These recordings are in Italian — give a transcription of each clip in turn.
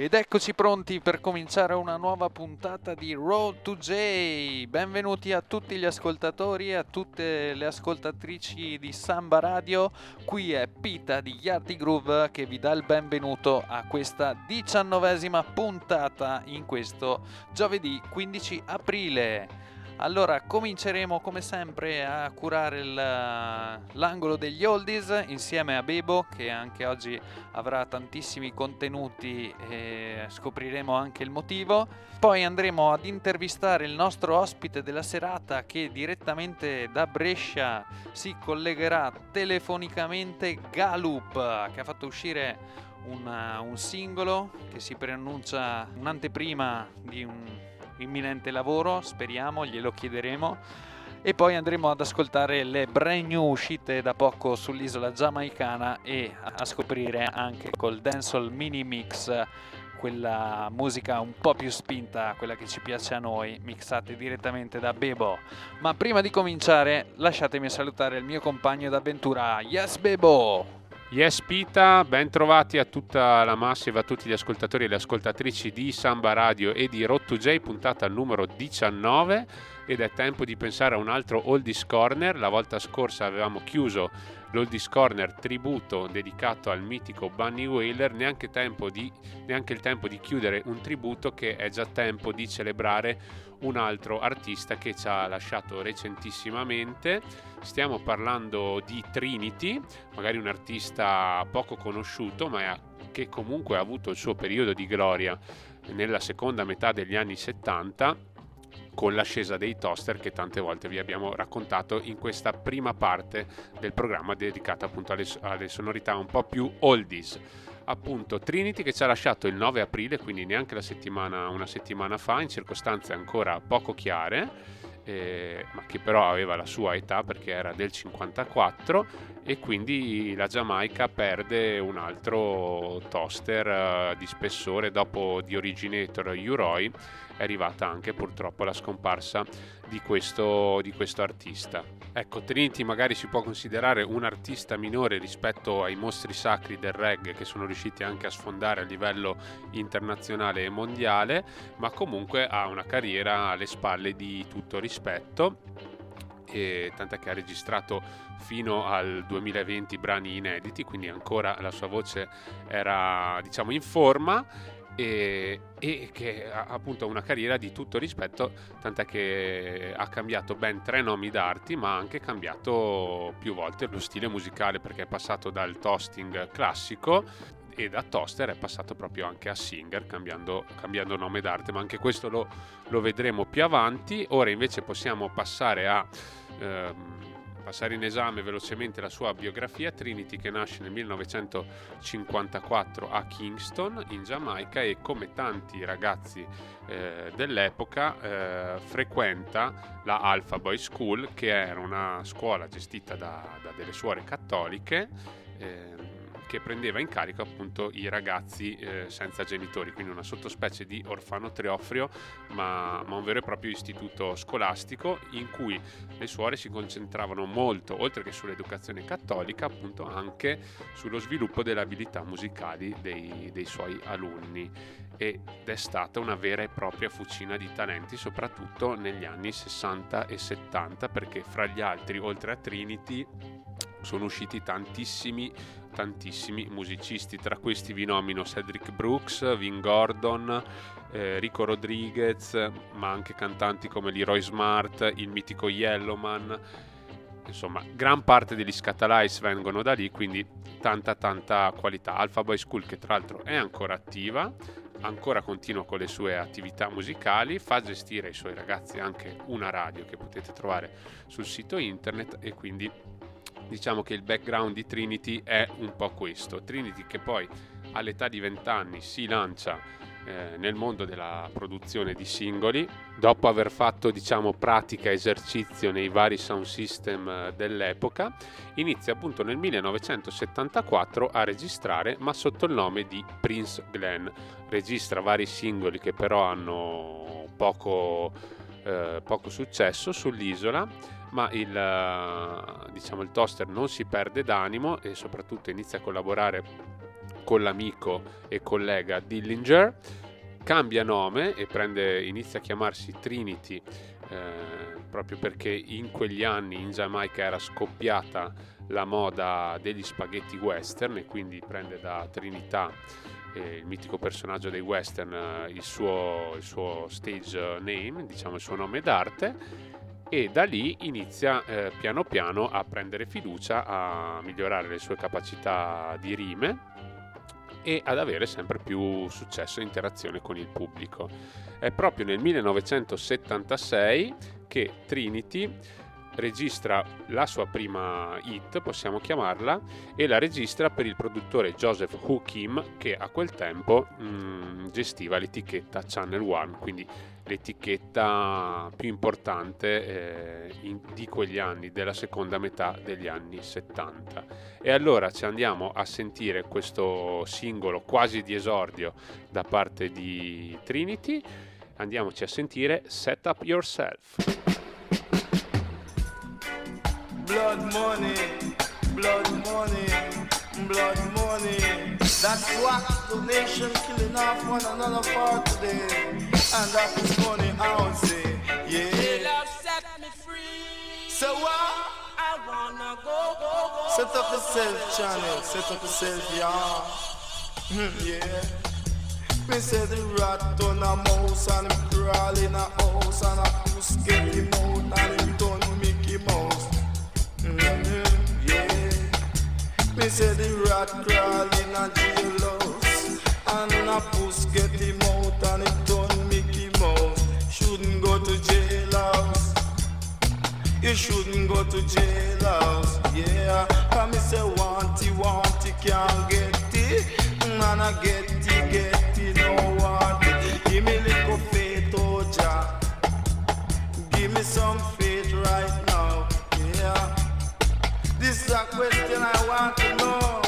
Ed eccoci pronti per cominciare una nuova puntata di Road to J. Benvenuti a tutti gli ascoltatori e a tutte le ascoltatrici di Samba Radio. Qui è Pita di Yardi Groove che vi dà il benvenuto a questa diciannovesima puntata in questo giovedì 15 aprile. Allora, cominceremo come sempre a curare l'angolo degli oldies insieme a Bebo che anche oggi avrà tantissimi contenuti e scopriremo anche il motivo. Poi andremo ad intervistare il nostro ospite della serata che direttamente da Brescia si collegherà telefonicamente Galup che ha fatto uscire una, un singolo che si preannuncia un'anteprima di un imminente lavoro, speriamo, glielo chiederemo. E poi andremo ad ascoltare le brand new uscite da poco sull'isola giamaicana e a scoprire anche col Dancehall Mini Mix quella musica un po' più spinta, quella che ci piace a noi, mixate direttamente da Bebo. Ma prima di cominciare, lasciatemi salutare il mio compagno d'avventura, Yes Bebo! Yes Pita, ben trovati a tutta la massiva, a tutti gli ascoltatori e le ascoltatrici di Samba Radio e di Rot 2 J, puntata numero 19 ed è tempo di pensare a un altro Oldies Corner. La volta scorsa avevamo chiuso l'Oldies Corner tributo dedicato al mitico Bunny Whaler, neanche, di, neanche il tempo di chiudere un tributo che è già tempo di celebrare un altro artista che ci ha lasciato recentissimamente. Stiamo parlando di Trinity, magari un artista poco conosciuto, ma che comunque ha avuto il suo periodo di gloria nella seconda metà degli anni 70 con l'ascesa dei toaster che tante volte vi abbiamo raccontato in questa prima parte del programma dedicata appunto alle, alle sonorità un po' più oldies appunto Trinity che ci ha lasciato il 9 aprile, quindi neanche settimana, una settimana fa, in circostanze ancora poco chiare. Eh, ma che però aveva la sua età perché era del 54 e quindi la Giamaica perde un altro toaster uh, di spessore dopo The Originator Uroi è arrivata anche purtroppo la scomparsa di questo, di questo artista. Ecco, Trinity magari si può considerare un artista minore rispetto ai mostri sacri del reggae che sono riusciti anche a sfondare a livello internazionale e mondiale, ma comunque ha una carriera alle spalle di tutto rispetto tant'è che ha registrato fino al 2020 brani inediti, quindi ancora la sua voce era diciamo in forma e, e, che ha appunto una carriera di tutto rispetto, tant'è che ha cambiato ben tre nomi d'arti, ma ha anche cambiato più volte lo stile musicale perché è passato dal toasting classico e da toaster è passato proprio anche a singer cambiando, cambiando nome d'arte, ma anche questo lo, lo, vedremo più avanti. Ora invece possiamo passare a... Ehm, passare in esame velocemente la sua biografia, Trinity che nasce nel 1954 a Kingston in Giamaica e come tanti ragazzi eh, dell'epoca eh, frequenta la Alpha Boy School che era una scuola gestita da, da delle suore cattoliche. Eh, che prendeva in carico appunto i ragazzi eh, senza genitori, quindi una sottospecie di orfanotrofio, ma, ma un vero e proprio istituto scolastico in cui le suore si concentravano molto, oltre che sull'educazione cattolica, appunto anche sullo sviluppo delle abilità musicali dei, dei suoi alunni. Ed è stata una vera e propria fucina di talenti, soprattutto negli anni 60 e 70, perché fra gli altri, oltre a Trinity, sono usciti tantissimi tantissimi musicisti, tra questi vi nomino Cedric Brooks, Vin Gordon, eh, Rico Rodriguez, ma anche cantanti come Leroy Smart, il mitico Yellowman, insomma gran parte degli Scatalice vengono da lì, quindi tanta tanta qualità. Alpha Boy School che tra l'altro è ancora attiva, ancora continua con le sue attività musicali, fa gestire ai suoi ragazzi anche una radio che potete trovare sul sito internet e quindi diciamo che il background di Trinity è un po' questo. Trinity che poi all'età di 20 anni si lancia eh, nel mondo della produzione di singoli, dopo aver fatto diciamo pratica esercizio nei vari sound system eh, dell'epoca, inizia appunto nel 1974 a registrare ma sotto il nome di Prince Glenn. Registra vari singoli che però hanno poco, eh, poco successo sull'isola ma il, eh, diciamo, il toaster non si perde d'animo e soprattutto inizia a collaborare con l'amico e collega Dillinger, cambia nome e prende, inizia a chiamarsi Trinity eh, proprio perché in quegli anni in Giamaica era scoppiata la moda degli spaghetti western e quindi prende da Trinità eh, il mitico personaggio dei western eh, il, suo, il suo stage name, diciamo il suo nome d'arte e da lì inizia eh, piano piano a prendere fiducia, a migliorare le sue capacità di rime e ad avere sempre più successo e interazione con il pubblico. È proprio nel 1976 che Trinity registra la sua prima hit, possiamo chiamarla, e la registra per il produttore Joseph Hu Kim che a quel tempo mh, mm, gestiva l'etichetta Channel One, quindi l'etichetta più importante eh, in, di quegli anni, della seconda metà degli anni 70. E allora ci andiamo a sentire questo singolo quasi di esordio da parte di Trinity. Andiamoci a sentire Set Up Yourself. Blood money, blood money, blood money. That's what the nation killing off one another for today. And that is money, I would say. Yeah. Love set me free. So what? I wanna go, go, go. Set up yourself, channel. Set up yourself, yeah. Hmm, yeah. Me say the rat on a mouse and him crawl in a house and a goose get him out and him Me say the rat crawl in a jailhouse and a puss get him out and it turn Mickey Mouse. Shouldn't go to jailhouse. You shouldn't go to jailhouse. Yeah. Come me say want it, want it, can't get it. Man, I get it, get it, no want it. Give me little faith, oh Jah. Give me some a question I want to know.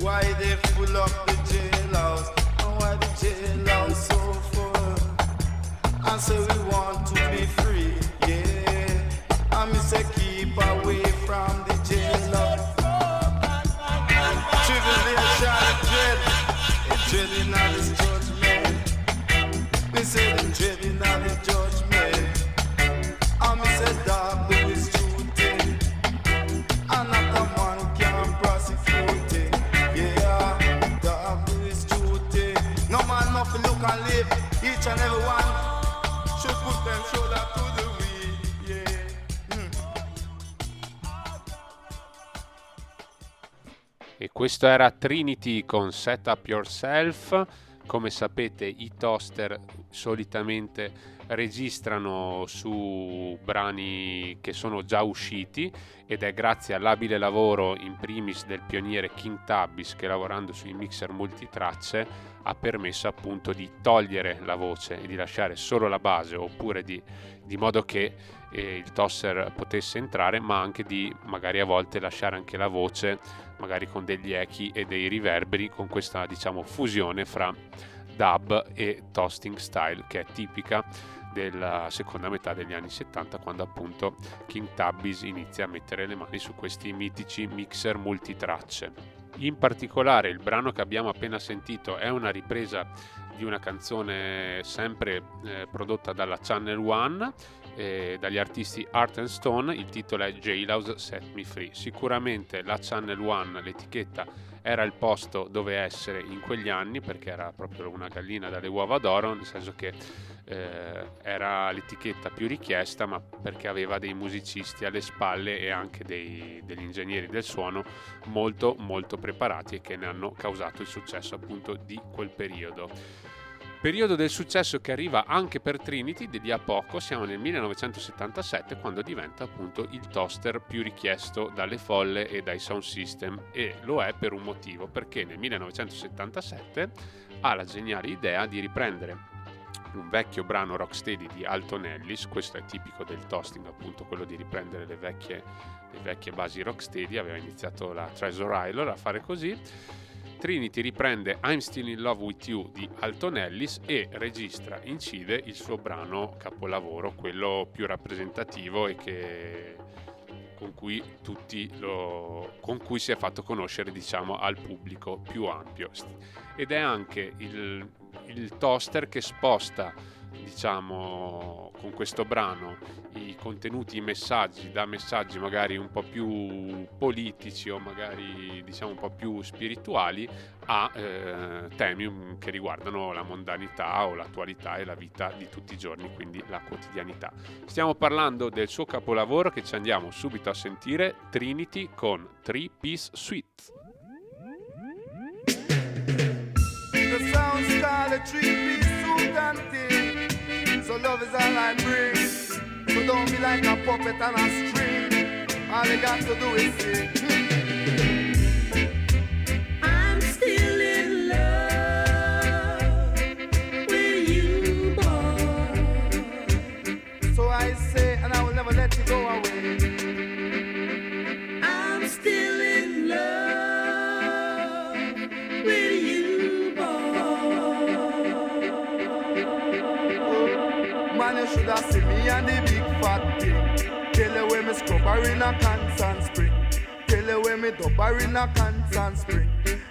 Why they full up the jailhouse? And why the jailhouse so full? And say we want to be free, yeah. And me say keep away from the jailhouse. Tribulation, dread, It's dreading of this judgment. Me say questo era Trinity con Set Up Yourself. Come sapete i toaster solitamente registrano su brani che sono già usciti ed è grazie all'abile lavoro in primis del pioniere King Tabbis che lavorando sui mixer multitracce ha permesso appunto di togliere la voce e di lasciare solo la base oppure di, di modo che eh, il tosser potesse entrare ma anche di magari a volte lasciare anche la voce magari con degli echi e dei riverberi con questa diciamo fusione fra dub e toasting style che è tipica della seconda metà degli anni 70 quando appunto King Tabbies inizia a mettere le mani su questi mitici mixer multitracce. In particolare il brano che abbiamo appena sentito è una ripresa di una canzone sempre eh, prodotta dalla Channel One eh, dagli artisti Art and Stone, il titolo è Jailhouse Set Me Free. Sicuramente la Channel One, l'etichetta, era il posto dove essere in quegli anni perché era proprio una gallina dalle uova d'oro, nel senso che eh, era l'etichetta più richiesta, ma perché aveva dei musicisti alle spalle e anche dei, degli ingegneri del suono molto molto preparati e che ne hanno causato il successo appunto di quel periodo. Periodo del successo che arriva anche per Trinity di lì a poco, siamo nel 1977 quando diventa appunto il toaster più richiesto dalle folle e dai sound system. E lo è per un motivo, perché nel 1977 ha la geniale idea di riprendere un vecchio brano rocksteady di Alton Ellis, questo è tipico del toasting appunto quello di riprendere le vecchie, le vecchie basi rocksteady, aveva iniziato la Treasure Island a fare così Trinity riprende I'm Still in Love with You di Alton Ellis e registra, incide il suo brano capolavoro, quello più rappresentativo e che con cui, lo, con cui si è fatto conoscere diciamo, al pubblico più ampio. Ed è anche il, il toaster che sposta diciamo con questo brano i contenuti, i messaggi da messaggi magari un po' più politici o magari diciamo un po' più spirituali a eh, temi che riguardano la mondanità o l'attualità e la vita di tutti i giorni, quindi la quotidianità. Stiamo parlando del suo capolavoro che ci andiamo subito a sentire, Trinity con Three Piece Suite. The sounds call a three piece suit and thing. So love is all I bring. So don't be like a puppet on a string. All you got to do is sing. Shoulda see me and the big fat thing. Tell you where me scrubber in a constant spring. Tell you where me dubber in a constant spring.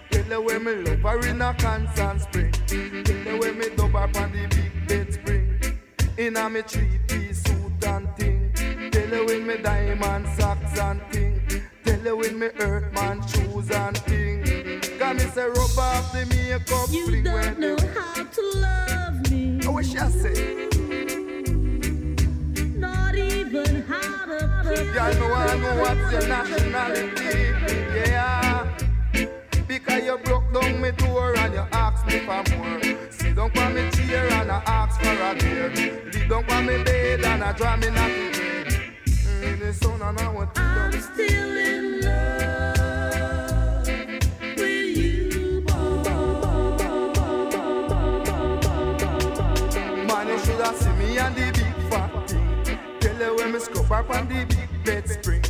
Tell you where me lover in a constant spring. Tell you where me dubber on the big bed spring. In a me three piece suit and thing. Tell you when me diamond socks and thing. Tell you when me earthman shoes and thing. Got me say rub off the makeup. You don't know how to love me. I wish I say. Y'all know I know what's your nationality. Yeah. Because you broke down me door and you asked me for more. Sit down on me chair and I ask for a beer. Leave down on me bed and I draw me nothing. Mm, the sun and I want to I'm still in love with you, Man, you should have seen me and the big fat thing. Tell you when me scrub up on the big bed spring.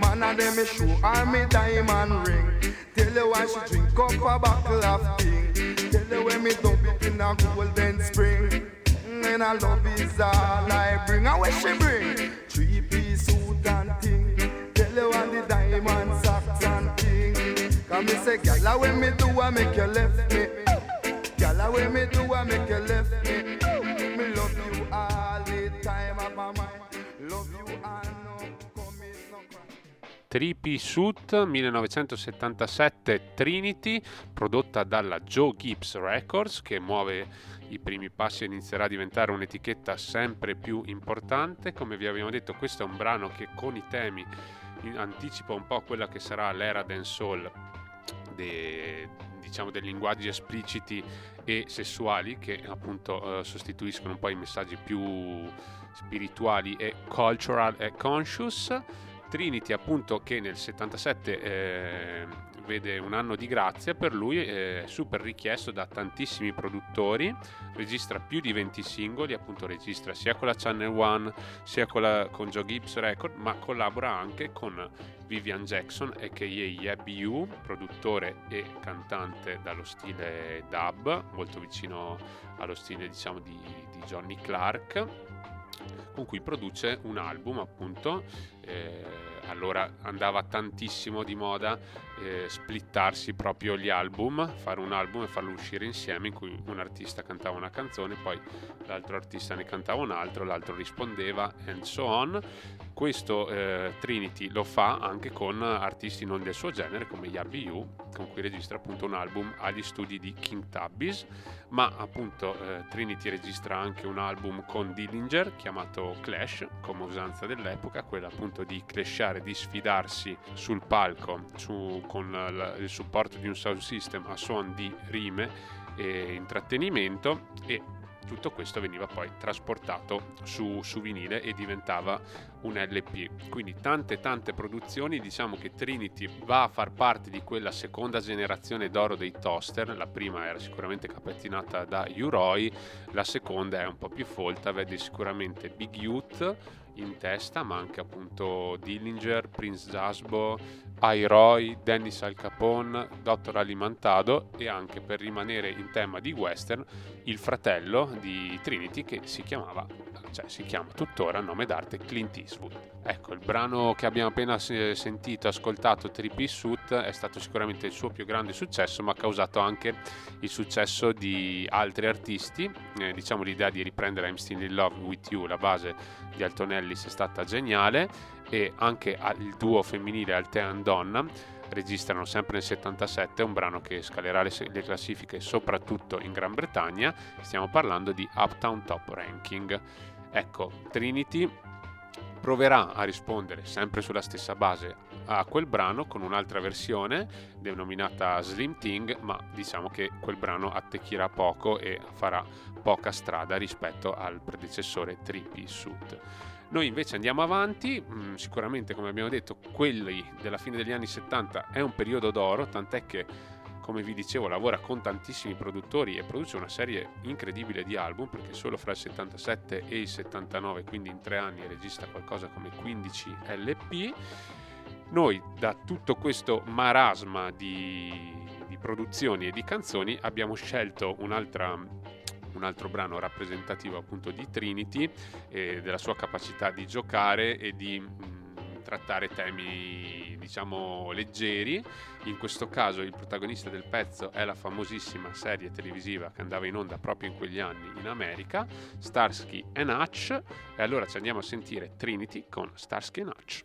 Man and them me show her me diamond ring. Tell her why she drink up a bottle of thing. Tell her when me dump it in a golden spring. Mm, and I love is all I bring. And what she bring? Three piece suit and thing. Tell her want the diamond socks and thing. Come me say, gyal, when me do I make you left me. Gyal, when me do I make you left me. Me love you all the time of my mind. Love you and Trippy Suit 1977 Trinity, prodotta dalla Joe Gibbs Records, che muove i primi passi e inizierà a diventare un'etichetta sempre più importante. Come vi abbiamo detto, questo è un brano che con i temi anticipa un po' quella che sarà l'era dancehall de, diciamo dei linguaggi espliciti e sessuali che appunto eh, sostituiscono un po' i messaggi più spirituali e cultural e conscious Trinity appunto che nel 77 eh, vede un anno di grazia per lui è super richiesto da tantissimi produttori registra più di 20 singoli appunto registra sia con la Channel One sia con, la, con Joe Gibbs Record ma collabora anche con Vivian Jackson a che Yabby U produttore e cantante dallo stile dub molto vicino allo stile diciamo di, di Johnny Clark con cui produce un album appunto eh, allora andava tantissimo di moda eh, splittarsi proprio gli album, fare un album e farlo uscire insieme in cui un artista cantava una canzone, poi l'altro artista ne cantava un altro, l'altro rispondeva and so on. Questo eh, Trinity lo fa anche con artisti non del suo genere come Yabby U, con cui registra appunto un album agli studi di King Tubbies, ma appunto eh, Trinity registra anche un album con Dillinger chiamato Clash, come usanza dell'epoca, quella appunto di clashare, di sfidarsi sul palco su con la, il supporto di un sound system a suon di rime e intrattenimento e tutto questo veniva poi trasportato su, su, vinile e diventava un LP. Quindi tante tante produzioni, diciamo che Trinity va a far parte di quella seconda generazione d'oro dei toaster, la prima era sicuramente capettinata da Uroi, la seconda è un po' più folta, vede sicuramente Big Youth in testa, ma anche appunto Dillinger, Prince Jasbo, Iroy, Dennis Al Capone, Dr. Alimantado e anche per rimanere in tema di western il fratello di Trinity che si chiamava, cioè si chiama tuttora a nome d'arte Clint Eastwood. Ecco, il brano che abbiamo appena sentito, ascoltato, Piece Suit, è stato sicuramente il suo più grande successo, ma ha causato anche il successo di altri artisti. Eh, diciamo l'idea di riprendere I'm Still in Love with You, la base di Alton Ellis, è stata geniale e anche il duo femminile Altea and Donna registrano sempre nel 77 un brano che scalerà le, le, classifiche soprattutto in Gran Bretagna, stiamo parlando di Uptown Top Ranking. Ecco, Trinity proverà a rispondere sempre sulla stessa base a quel brano con un'altra versione denominata Slim Thing, ma diciamo che quel brano attecchirà poco e farà poca strada rispetto al predecessore Trippy Suit. Noi invece andiamo avanti, mm, sicuramente come abbiamo detto quelli della fine degli anni 70 è un periodo d'oro, tant'è che come vi dicevo lavora con tantissimi produttori e produce una serie incredibile di album perché solo fra il 77 e il 79, quindi in tre anni registra qualcosa come 15 LP. Noi da tutto questo marasma di, di produzioni e di canzoni abbiamo scelto un'altra un altro brano rappresentativo appunto di Trinity e della sua capacità di giocare e di mm, trattare temi diciamo leggeri. In questo caso il protagonista del pezzo è la famosissima serie televisiva che andava in onda proprio in quegli anni in America, Starsky and Hutch. E allora ci andiamo a sentire Trinity con Starsky and Hutch.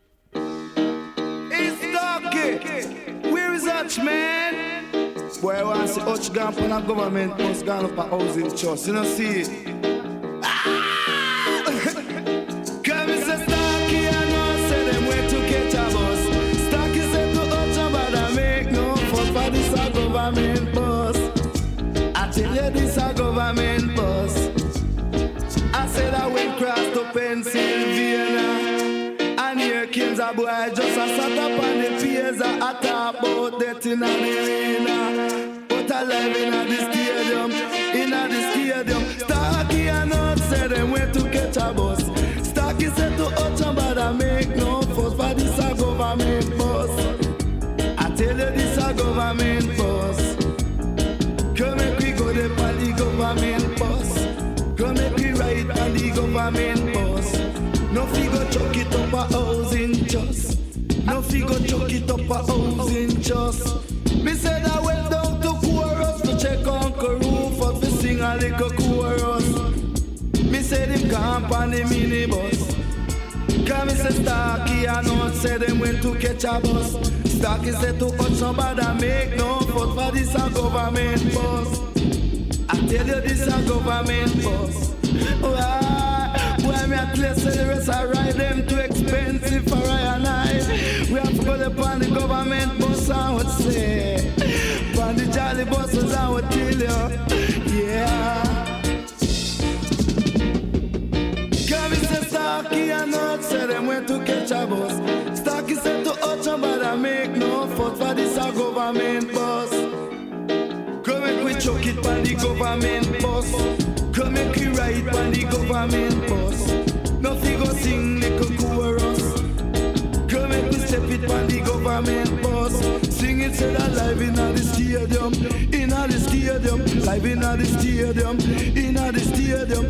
Where is Hutch, man? Boy, I want Hutch gone from a government must gone up a housing trust. You know, see? Pennsylvania. And here comes a boy just a sat up on the piers. I talk about that in the arena. But I live in the stadium, in the stadium. Starky and not said them went to catch a bus. Starky said to Ocean, but I make no fuss. For this a government bus. I tell you this a government bus. Come make we go the government bus. Come make we ride on the government chuck it up a housing just. No figure chuck it up a housing just. Me said I went down to chorus to check Uncle Rufus to sing a little chorus. Me said him camp on the minibus. Come me say Starky I know said them went to catch a bus. Starky said to cut somebody make no fuss for this a government bus. I tell you this a government bus. Why? Why me a clear say the rest I ride them too expensive for I and I. We have to go upon the government bus I would say. Upon the jolly buses I would tell you. Yeah. Starky and not say them went to catch a bus. Starky said to Ocean but I make no fuss for this a government bus. Come make we chuck it on the government bus. Come make you ride on the government bus. Nothing go sing little chorus. Come make we step it on the government bus. Sing it said alive in the stadium, in the stadium, live in the stadium, in the stadium.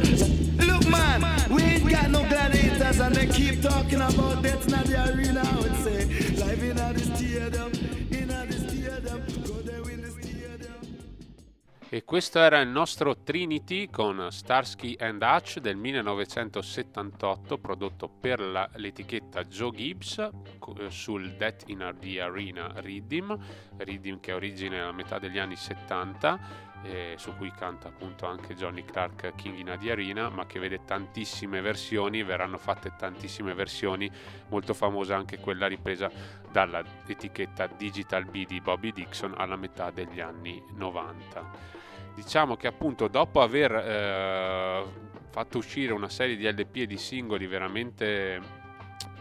Look man, we ain't got no gladiators and they keep talking about that in the arena. I would say, E questo era il nostro Trinity con Starsky and Hutch del 1978 prodotto per la, l'etichetta Joe Gibbs eh, sul Death in the Arena Rhythm, Rhythm che ha origine alla metà degli anni 70 eh, su cui canta appunto anche Johnny Clark King in the Arena, ma che vede tantissime versioni, verranno fatte tantissime versioni, molto famosa anche quella ripresa dalla etichetta Digital B di Bobby Dixon alla metà degli anni 90 diciamo che appunto dopo aver eh, fatto uscire una serie di LP e di singoli veramente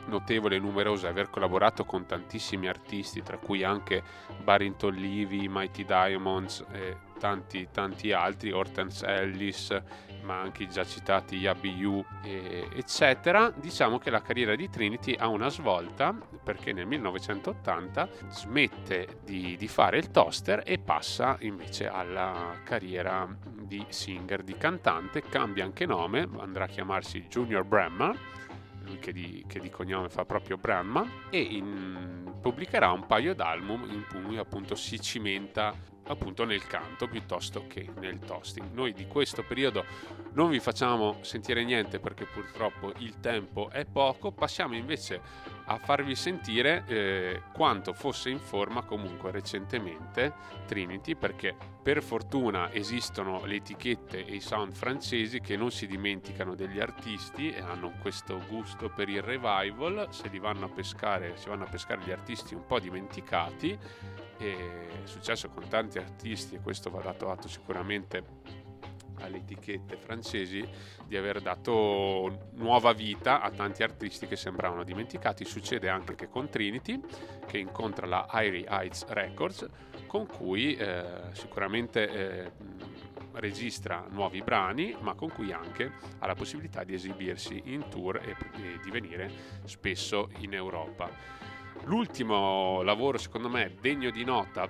notevole e numerosa, aver collaborato con tantissimi artisti, tra cui anche Barrington Levy, Mighty Diamonds e tanti, tanti altri, Hortense Ellis, ma anche i già citati Yabiyu, eccetera, diciamo che la carriera di Trinity ha una svolta perché nel 1980 smette di, di fare il toaster e passa invece alla carriera di singer, di cantante, cambia anche nome, andrà a chiamarsi Junior Bremmer lui che di, che di, cognome fa proprio Brandman, e in, pubblicherà un paio d'album in cui appunto si cimenta appunto nel canto piuttosto che nel toasting. Noi di questo periodo non vi facciamo sentire niente perché purtroppo il tempo è poco, passiamo invece a farvi sentire eh, quanto fosse in forma comunque recentemente Trinity perché per fortuna esistono le etichette e i sound francesi che non si dimenticano degli artisti e hanno questo gusto per il revival, se li vanno a pescare, si vanno a pescare gli artisti un po' dimenticati è successo con tanti artisti e questo va dato atto sicuramente alle etichette francesi di aver dato nuova vita a tanti artisti che sembravano dimenticati. Succede anche che con Trinity, che incontra la Irie Heights Records, con cui eh, sicuramente eh, registra nuovi brani, ma con cui anche ha la possibilità di esibirsi in tour e, e di venire spesso in Europa. L'ultimo lavoro, secondo me, degno di nota,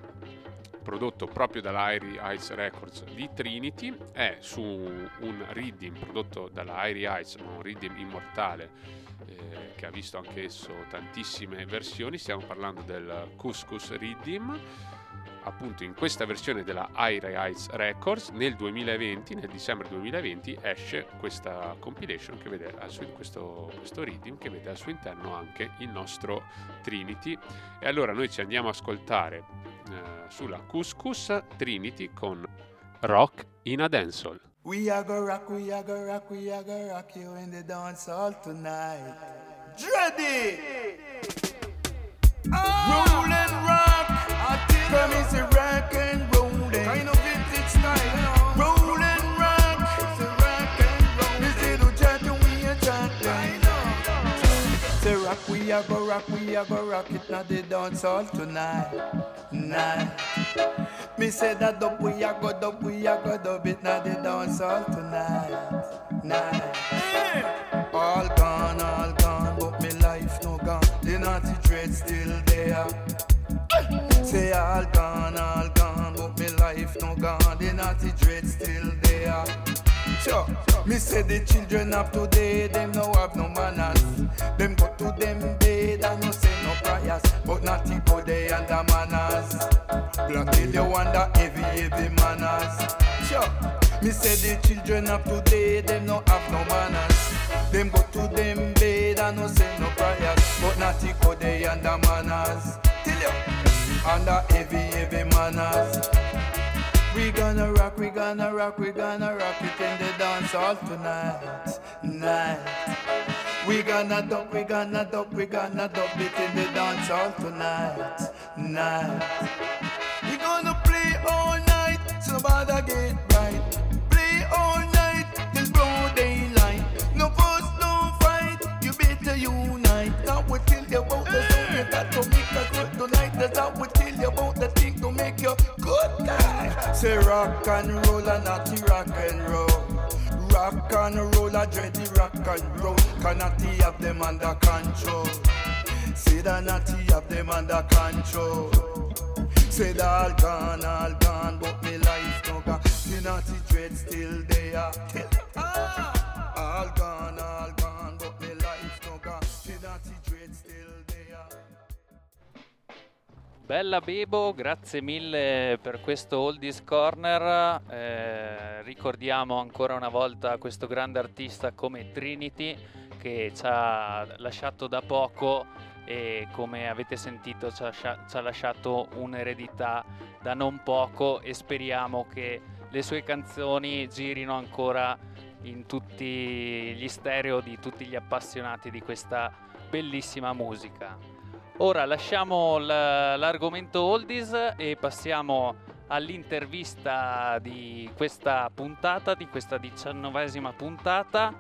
prodotto proprio dall'Airy Heights Records di Trinity, è su un Riddim prodotto dall'Airy Heights, un Riddim immortale eh, che ha visto anch'esso tantissime versioni. Stiamo parlando del Couscous Riddim appunto in questa versione della Ira Heights Records nel 2020, nel dicembre 2020 esce questa compilation che vede al suo, questo, questo reading che vede al suo interno anche il nostro Trinity e allora noi ci andiamo a ascoltare eh, sulla Couscous Trinity con Rock in a Dancehall. We are gonna rock, we are gonna rock, we are gonna rock you in the dance hall tonight. Dready! Ah! Roll rollin'. And roll. All tonight, night. Me say that dub we a go dub, we a go dub it. Now the dance all tonight, night. All gone, all gone, but me life no gone. The naughty dread still there. Say all gone, all gone, but me life no gone. They not the naughty dread still there. Sure. Me say the children of today, them no have no manners. Them go to them bed and no say no prayers, but naughty go they under manners. Till you wonder heavy, heavy manners. Sure. Me say the children of today, them no have no manners. Them go to them bed and no say no prayers, but naughty go they under manners. Till under heavy, heavy manners. We gonna rock, we gonna rock, we gonna rock it in the dance hall tonight, night. We gonna dub, we gonna dub, we gonna dub it in the dance hall tonight, night. We gonna play all night, so bother get right. Play all night till broad daylight. No fuss, no fight, you better unite. Now we tell you about the Say rock and roll and not rock and roll. Rock and roll, a dready rock and roll. Cannot have them under control. Say that natty have them under control. Say that all gone, all gone, but me life no gone. The naughty dread still there. Ah, all gone, all gone, but me life no gone. The naughty Bella Bebo, grazie mille per questo Oldies Corner. Eh, ricordiamo ancora una volta questo grande artista come Trinity che ci ha lasciato da poco e come avete sentito ci ha, ci ha lasciato un'eredità da non poco e speriamo che le sue canzoni girino ancora in tutti gli stereo di tutti gli appassionati di questa bellissima musica. Ora lasciamo l'argomento oldies e passiamo all'intervista di questa puntata, di questa diciannovesima puntata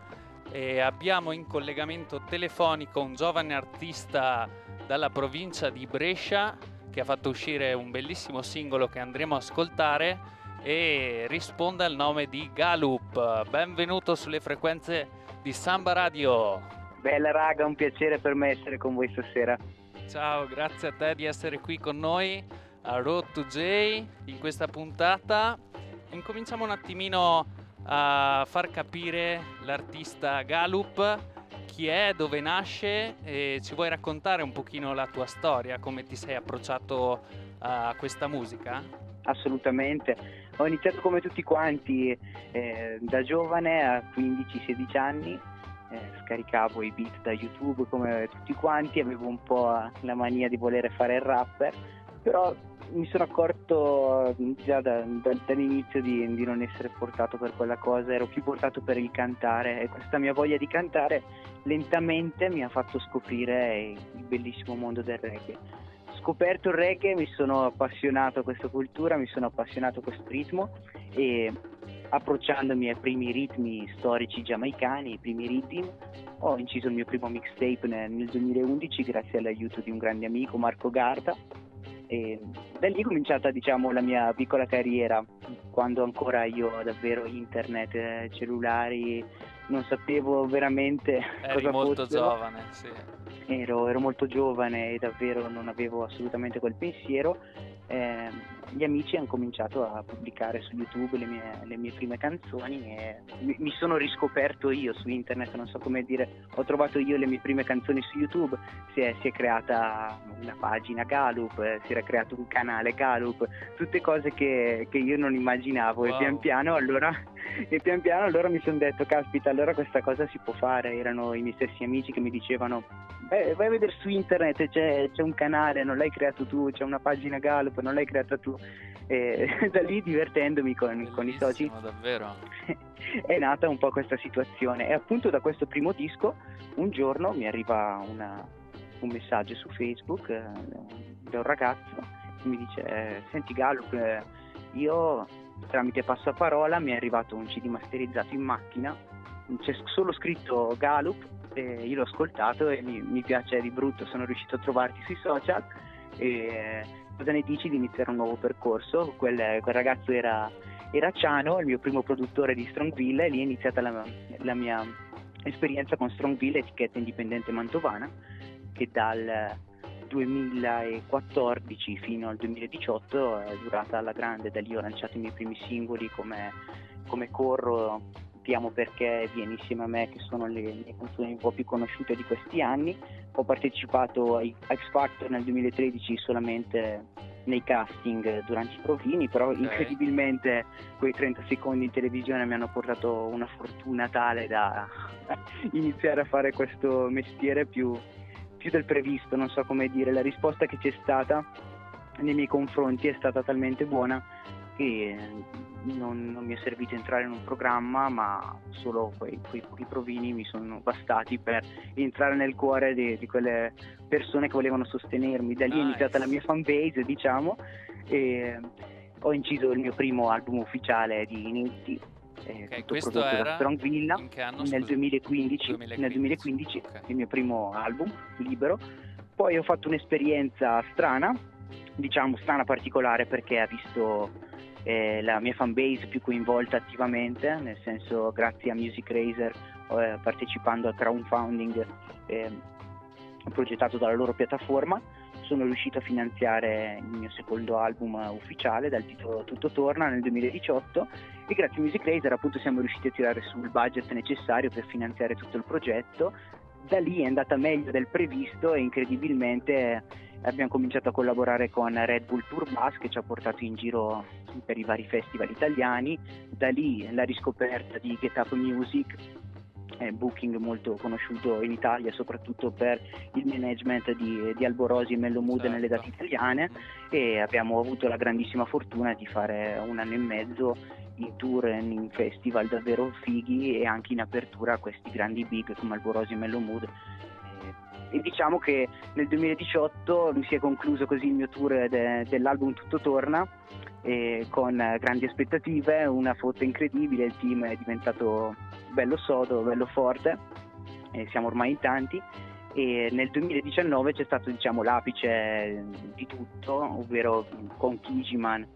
e abbiamo in collegamento telefonico un giovane artista dalla provincia di Brescia che ha fatto uscire un bellissimo singolo che andremo a ascoltare e risponde al nome di Galup. Benvenuto sulle frequenze di Samba Radio. Bella raga, un piacere per me essere con voi stasera. Ciao, grazie a te di essere qui con noi a Road to J in questa puntata. Incominciamo un attimino a far capire l'artista Galup, chi è, dove nasce e ci vuoi raccontare un pochino la tua storia, come ti sei approcciato a questa musica? Assolutamente, ho iniziato come tutti quanti eh, da giovane a 15-16 anni, eh, scaricavo i beat da YouTube come tutti quanti, avevo un po' la mania di voler fare il rapper, però mi sono accorto già da, da, dall'inizio di, di, non essere portato per quella cosa, ero più portato per il cantare e questa mia voglia di cantare lentamente mi ha fatto scoprire il bellissimo mondo del reggae. Scoperto il reggae mi sono appassionato a questa cultura, mi sono appassionato a questo ritmo e approcciandomi ai primi ritmi storici giamaicani, i primi ritmi, ho inciso il mio primo mixtape nel, nel 2011 grazie all'aiuto di un grande amico Marco Garda e da lì è cominciata diciamo, la mia piccola carriera, quando ancora io davvero internet, eh, cellulari, non sapevo veramente Eri cosa molto giovane, sì. Ero, ero, molto giovane e davvero non avevo assolutamente quel pensiero. Eh, gli amici hanno cominciato a pubblicare su YouTube le mie, le mie prime canzoni e mi, mi, sono riscoperto io su internet, non so come dire, ho trovato io le mie prime canzoni su YouTube, si è, si è creata una pagina Galup, si era creato un canale Galup, tutte cose che, che io non immaginavo wow. e pian piano allora, e pian piano allora mi sono detto, caspita, allora questa cosa si può fare, erano i miei stessi amici che mi dicevano, Beh, vai a vedere su internet, c'è, c'è un canale, non l'hai creato tu, c'è una pagina Galup, non l'hai creata tu e da lì divertendomi con, con, i soci. Davvero. È nata un po' questa situazione. E appunto da questo primo disco un giorno mi arriva una, un messaggio su Facebook eh, da un ragazzo che mi dice eh, senti Gallup eh, io tramite passaparola mi è arrivato un CD masterizzato in macchina. C'è solo scritto Gallup io l'ho ascoltato e mi, mi piace di brutto sono riuscito a trovarti sui social. E cosa ne dici di iniziare un nuovo percorso? Quel, quel ragazzo era, era, Ciano, il mio primo produttore di Strongville, e lì è iniziata la, la mia esperienza con Strongville, etichetta indipendente mantovana, che dal 2014 fino al 2018 è durata alla grande, da lì ho lanciato i miei primi singoli come, come Corro, Ti amo perché vieni insieme a me, che sono le mie canzoni un po' più conosciute di questi anni ho partecipato ai X Factor nel 2013 solamente nei casting durante i provini, però okay. incredibilmente quei 30 secondi in televisione mi hanno portato una fortuna tale da iniziare a fare questo mestiere più, più del previsto, non so come dire, la risposta che c'è stata nei miei confronti è stata talmente buona che non, non, mi è servito entrare in un programma, ma solo quei, quei pochi provini mi sono bastati per entrare nel cuore di, di quelle persone che volevano sostenermi. Da lì nice. è iniziata la mia fanbase, diciamo, e ho inciso il mio primo album ufficiale di Inetti. Eh, okay, questo era Strong Villa nel 2015, 2015, nel 2015 okay. il mio primo album libero. Poi ho fatto un'esperienza strana, diciamo strana particolare perché ha visto eh, la mia fanbase più coinvolta attivamente, nel senso grazie a Music Razer eh, partecipando al crowdfunding eh, progettato dalla loro piattaforma, sono riuscito a finanziare il mio secondo album ufficiale dal titolo Tutto Torna nel 2018 e grazie a Music Razer appunto siamo riusciti a tirare su il budget necessario per finanziare tutto il progetto. Da lì è andata meglio del previsto e incredibilmente abbiamo cominciato a collaborare con Red Bull Tour Bus che ci ha portato in giro per i vari festival italiani, da lì la riscoperta di Get Up Music, eh, booking molto conosciuto in Italia soprattutto per il management di, di Alborosi e Mello Mood certo. nelle date italiane e abbiamo avuto la grandissima fortuna di fare un anno e mezzo in tour in festival davvero fighi e anche in apertura a questi grandi big come Alborosi e Mello Mood. E diciamo che nel 2018 mi si è concluso così il mio tour de, dell'album Tutto Torna eh, con grandi aspettative, una foto incredibile, il team è diventato bello sodo, bello forte, eh, siamo ormai in tanti. E nel 2019 c'è stato diciamo, l'apice di tutto, ovvero con Kijiman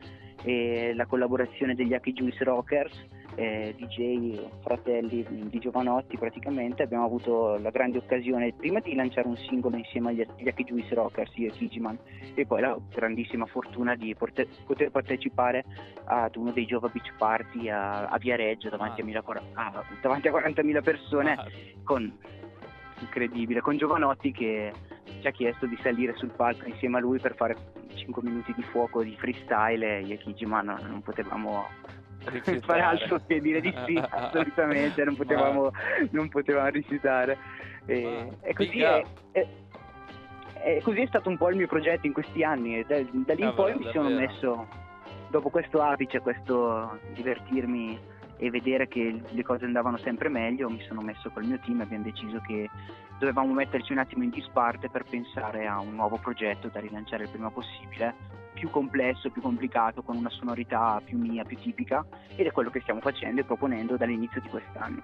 e la collaborazione degli Aki Juice Rockers eh, DJ fratelli di Giovanotti praticamente abbiamo avuto la grande occasione prima di lanciare un singolo insieme agli, Happy Juice Rockers, io e Kijiman e poi la grandissima fortuna di porte, poter partecipare ad uno dei Giova Beach Party a, a Viareggio davanti, ah. a, mila, a, davanti a 40.000 persone ah. con incredibile con Giovanotti che ci ha chiesto di salire sul palco insieme a lui per fare 5 minuti di fuoco di freestyle e io e Kijiman non potevamo fare altro che dire di sì, assolutamente, non potevamo, non potevamo rifiutare. E, e così è, è, è, così è stato un po' il mio progetto in questi anni e da, da lì in ah, poi beh, mi sono messo, dopo questo apice, questo divertirmi e vedere che le cose andavano sempre meglio, mi sono messo col mio team e abbiamo deciso che dovevamo metterci un attimo in disparte per pensare a un nuovo progetto da rilanciare il prima possibile più complesso, più complicato, con una sonorità più mia, più tipica ed è quello che stiamo facendo e proponendo dall'inizio di quest'anno.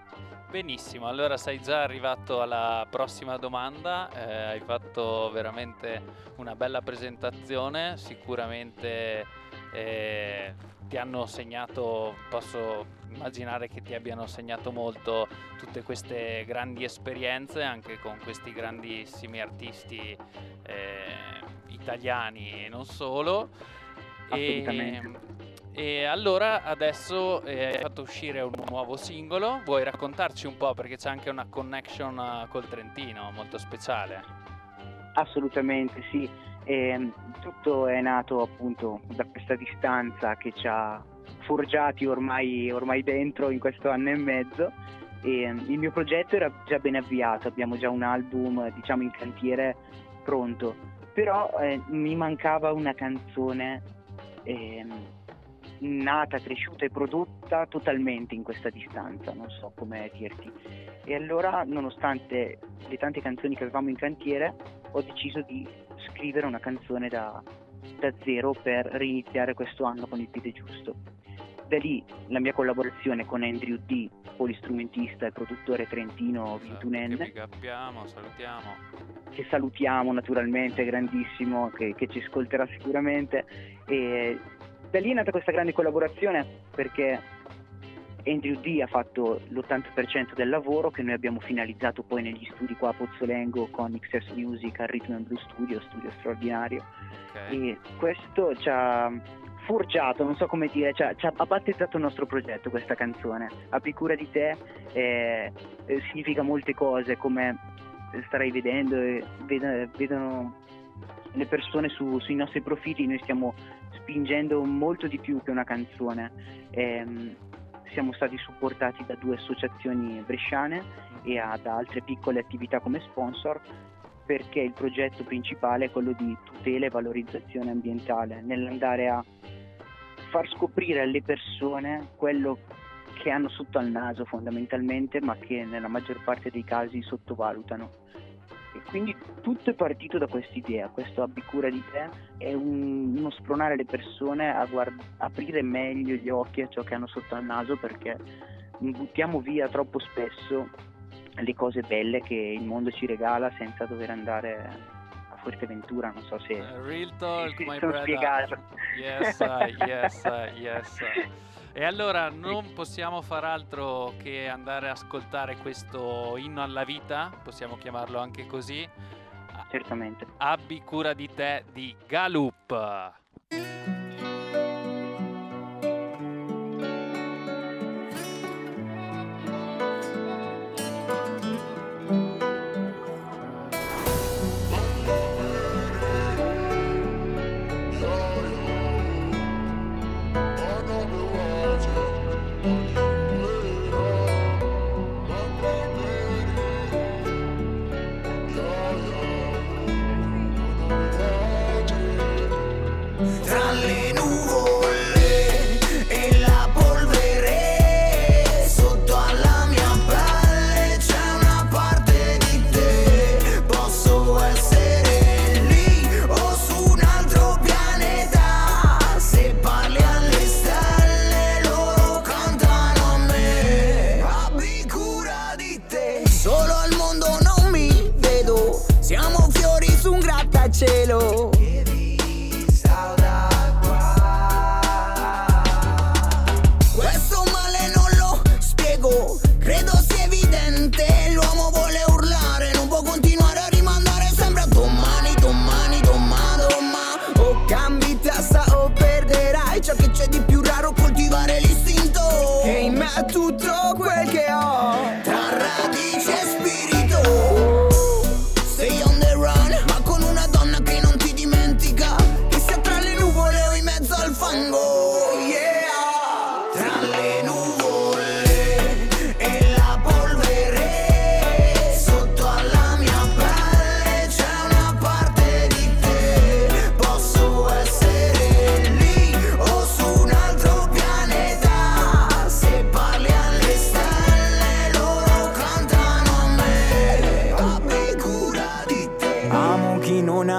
Benissimo, allora sei già arrivato alla prossima domanda, eh, hai fatto veramente una bella presentazione, sicuramente eh, ti hanno segnato, posso immaginare che ti abbiano segnato molto tutte queste grandi esperienze anche con questi grandissimi artisti. Eh, italiani e non solo. E, e allora adesso eh, hai fatto uscire un nuovo singolo, vuoi raccontarci un po' perché c'è anche una connection eh, col Trentino molto speciale? Assolutamente sì, e, ehm, tutto è nato appunto da questa distanza che ci ha forgiati ormai, ormai dentro in questo anno e mezzo e ehm, il mio progetto era già ben avviato, abbiamo già un album diciamo in cantiere pronto però eh, mi mancava una canzone eh, nata, cresciuta e prodotta totalmente in questa distanza, non so come dirti. E allora, nonostante le tante canzoni che avevamo in cantiere, ho deciso di scrivere una canzone da, da zero per riniziare questo anno con il piede giusto. Da lì la mia collaborazione con Andrew D, polistrumentista e produttore trentino 21enne. Che salutiamo, salutiamo. Che salutiamo naturalmente, grandissimo, che, che ci ascolterà sicuramente. E da lì è nata questa grande collaborazione perché Andrew D ha fatto l'80% del lavoro che noi abbiamo finalizzato poi negli studi qua a Pozzolengo con XS Music al Rhythm and Blue Studio, studio straordinario. Okay. E questo ci ha forgiato, non so come dire, cioè, cioè, ha battezzato il nostro progetto questa canzone. Abbi cura di te eh, eh, significa molte cose, come starai vedendo e ved- vedono le persone su, sui nostri profili, noi stiamo spingendo molto di più che una canzone. Eh, siamo stati supportati da due associazioni bresciane e da altre piccole attività come sponsor perché il progetto principale è quello di tutela e valorizzazione ambientale, nell'andare a far scoprire alle persone quello che hanno sotto al naso fondamentalmente, ma che nella maggior parte dei casi sottovalutano. E quindi tutto è partito da questa idea, questo abbi cura di te è un, uno spronare le persone a guard- aprire meglio gli occhi a ciò che hanno sotto al naso perché buttiamo via troppo spesso le cose belle che il mondo ci regala senza dover andare Fuerteventura, non so se... Uh, real talk, my brother. spiegato. Yes, uh, yes, uh, yes. E allora non possiamo far altro che andare a ascoltare questo inno alla vita, possiamo chiamarlo anche così. Certamente. Abbi cura di te di Galup.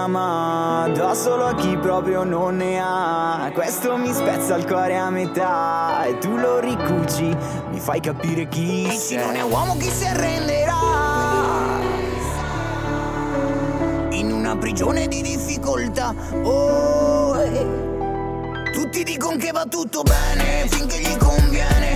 Ama Da solo a chi proprio non ne ha. Questo mi spezza il cuore a metà E tu lo ricuci, mi fai capire chi sei. Dici non è uomo chi si arrenderà? In una prigione di difficoltà Oh, eh. Tutti dicono che va tutto bene Finché gli conviene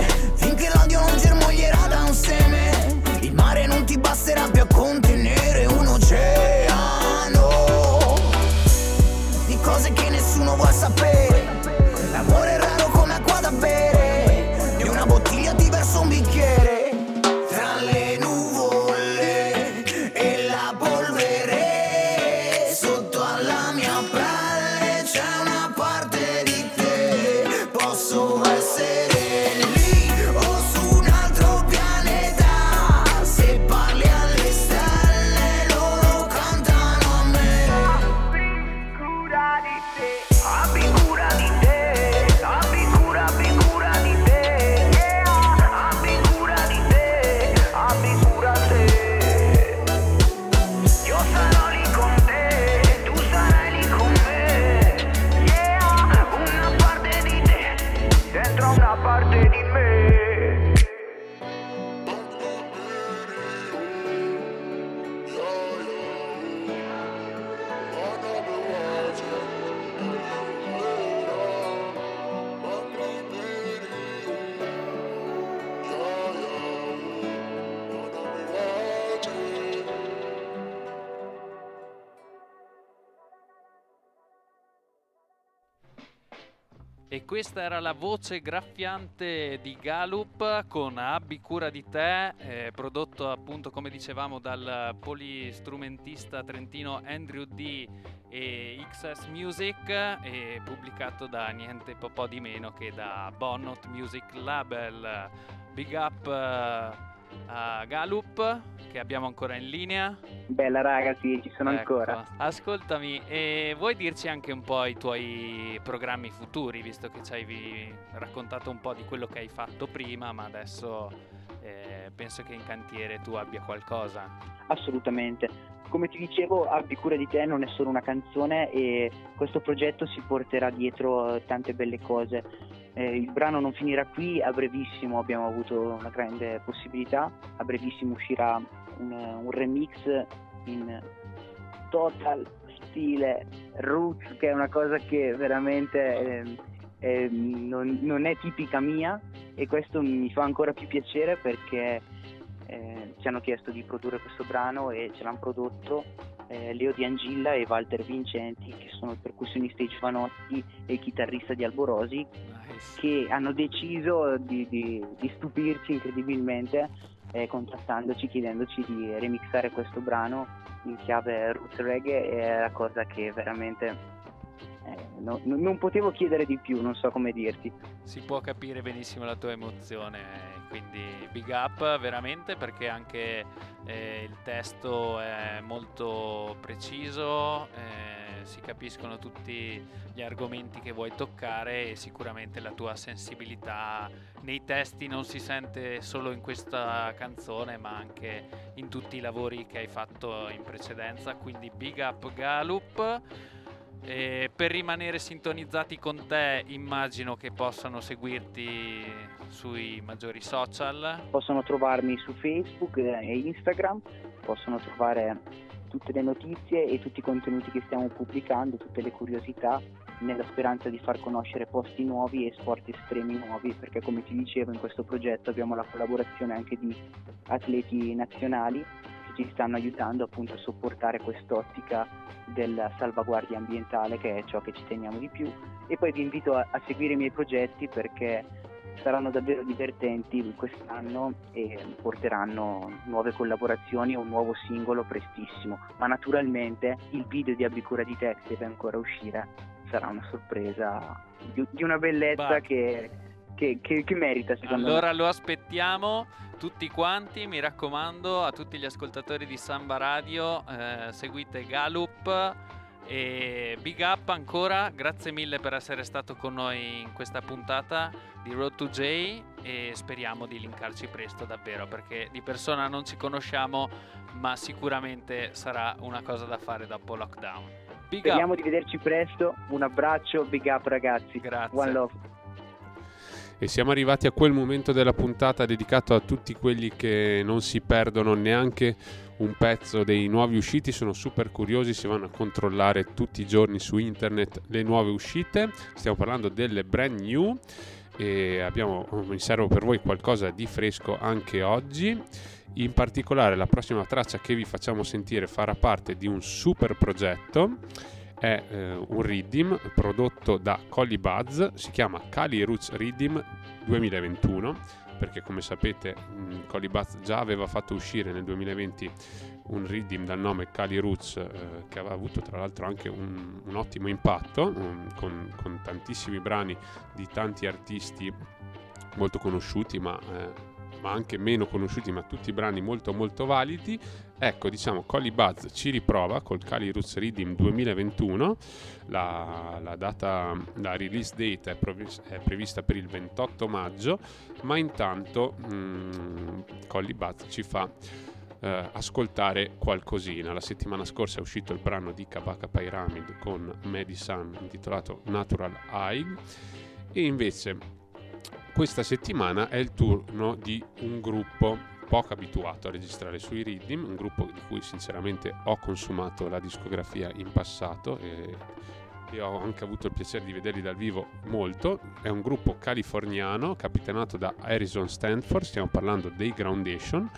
questa era la voce graffiante di Galup con Abbi cura di te, eh, prodotto appunto come dicevamo dal polistrumentista trentino Andrew D e XS Music e pubblicato da niente po' di meno che da Bonnot Music Label. Big up uh, a Galup che abbiamo ancora in linea. Bella raga, sì, ci sono ecco. ancora. Ascoltami, e vuoi dirci anche un po' i tuoi programmi futuri, visto che ci hai raccontato un po' di quello che hai fatto prima, ma adesso eh, penso che in cantiere tu abbia qualcosa. Assolutamente. Come ti dicevo, Abbi cura di te non è solo una canzone e questo progetto si porterà dietro tante belle cose. Eh, il brano non finirà qui, a brevissimo abbiamo avuto una grande possibilità, a brevissimo uscirà un, un remix in total stile roots, che è una cosa che veramente eh, eh, non, non, è tipica mia e questo mi fa ancora più piacere perché eh, ci hanno chiesto di produrre questo brano e ce l'hanno prodotto eh, Leo Di Angilla e Walter Vincenti che sono il percussionista di Giovanotti e il chitarrista di Alborosi nice. che hanno deciso di, di, di stupirci incredibilmente eh, contattandoci chiedendoci di remixare questo brano in chiave roots reggae è la cosa che veramente eh, no, non potevo chiedere di più, non so come dirti. Si può capire benissimo la tua emozione, quindi big up veramente perché anche eh, il testo è molto preciso. Eh, si capiscono tutti gli argomenti che vuoi toccare e sicuramente la tua sensibilità nei testi non si sente solo in questa canzone ma anche in tutti i lavori che hai fatto in precedenza quindi big up Galup per rimanere sintonizzati con te immagino che possano seguirti sui maggiori social. Possono trovarmi su Facebook e Instagram possono trovare tutte le notizie e tutti i contenuti che stiamo pubblicando, tutte le curiosità, nella speranza di far conoscere posti nuovi e sport estremi nuovi, perché come ti dicevo in questo progetto abbiamo la collaborazione anche di atleti nazionali ci stanno aiutando appunto a sopportare quest'ottica della salvaguardia ambientale che è ciò che ci teniamo di più e poi vi invito a, a seguire i miei progetti perché saranno davvero divertenti quest'anno e porteranno nuove collaborazioni e un nuovo singolo prestissimo. Ma naturalmente il video di Abicura di Te che deve ancora uscire sarà una sorpresa di, di una bellezza che, che, che, che, merita secondo allora me. Allora lo aspettiamo tutti quanti, mi raccomando a tutti gli ascoltatori di Samba Radio, eh, seguite Galup e big up ancora, grazie mille per essere stato con noi in questa puntata di Road to J e speriamo di linkarci presto davvero perché di persona non ci conosciamo ma sicuramente sarà una cosa da fare dopo lockdown. Big Speriamo up. di vederci presto, un abbraccio, big up ragazzi. Grazie. One love. E siamo arrivati a quel momento della puntata dedicato a tutti quelli che non si perdono neanche un pezzo dei nuovi usciti, sono super curiosi, si vanno a controllare tutti i giorni su internet le nuove uscite. Stiamo parlando delle brand new e abbiamo in serbo per voi qualcosa di fresco anche oggi. In particolare la prossima traccia che vi facciamo sentire farà parte di un super progetto. È eh, un Riddim prodotto da Collie Buzz, si chiama Kali Roots Riddim 2021 perché come sapete Collie Buzz già aveva fatto uscire nel 2020 un redeem dal nome Kali Roots eh, che aveva avuto tra l'altro anche un, un ottimo impatto un, con, con, tantissimi brani di tanti artisti molto conosciuti ma, eh, ma, anche meno conosciuti ma tutti brani molto molto validi. Ecco diciamo Collie Buzz ci riprova col Kali Roots Redeem 2021 la, la data la release date è, previs- è, prevista per il 28 maggio ma intanto mm, Collie Buzz ci fa eh, ascoltare qualcosina. La settimana scorsa è uscito il brano di Kabaka Pyramid con Madison intitolato Natural Eye. E invece questa settimana è il turno di un gruppo poco abituato a registrare sui Riddim, un gruppo di cui sinceramente ho consumato la discografia in passato e, e, ho anche avuto il piacere di vederli dal vivo molto. È un gruppo californiano capitanato da Harrison Stanford, stiamo parlando dei Groundation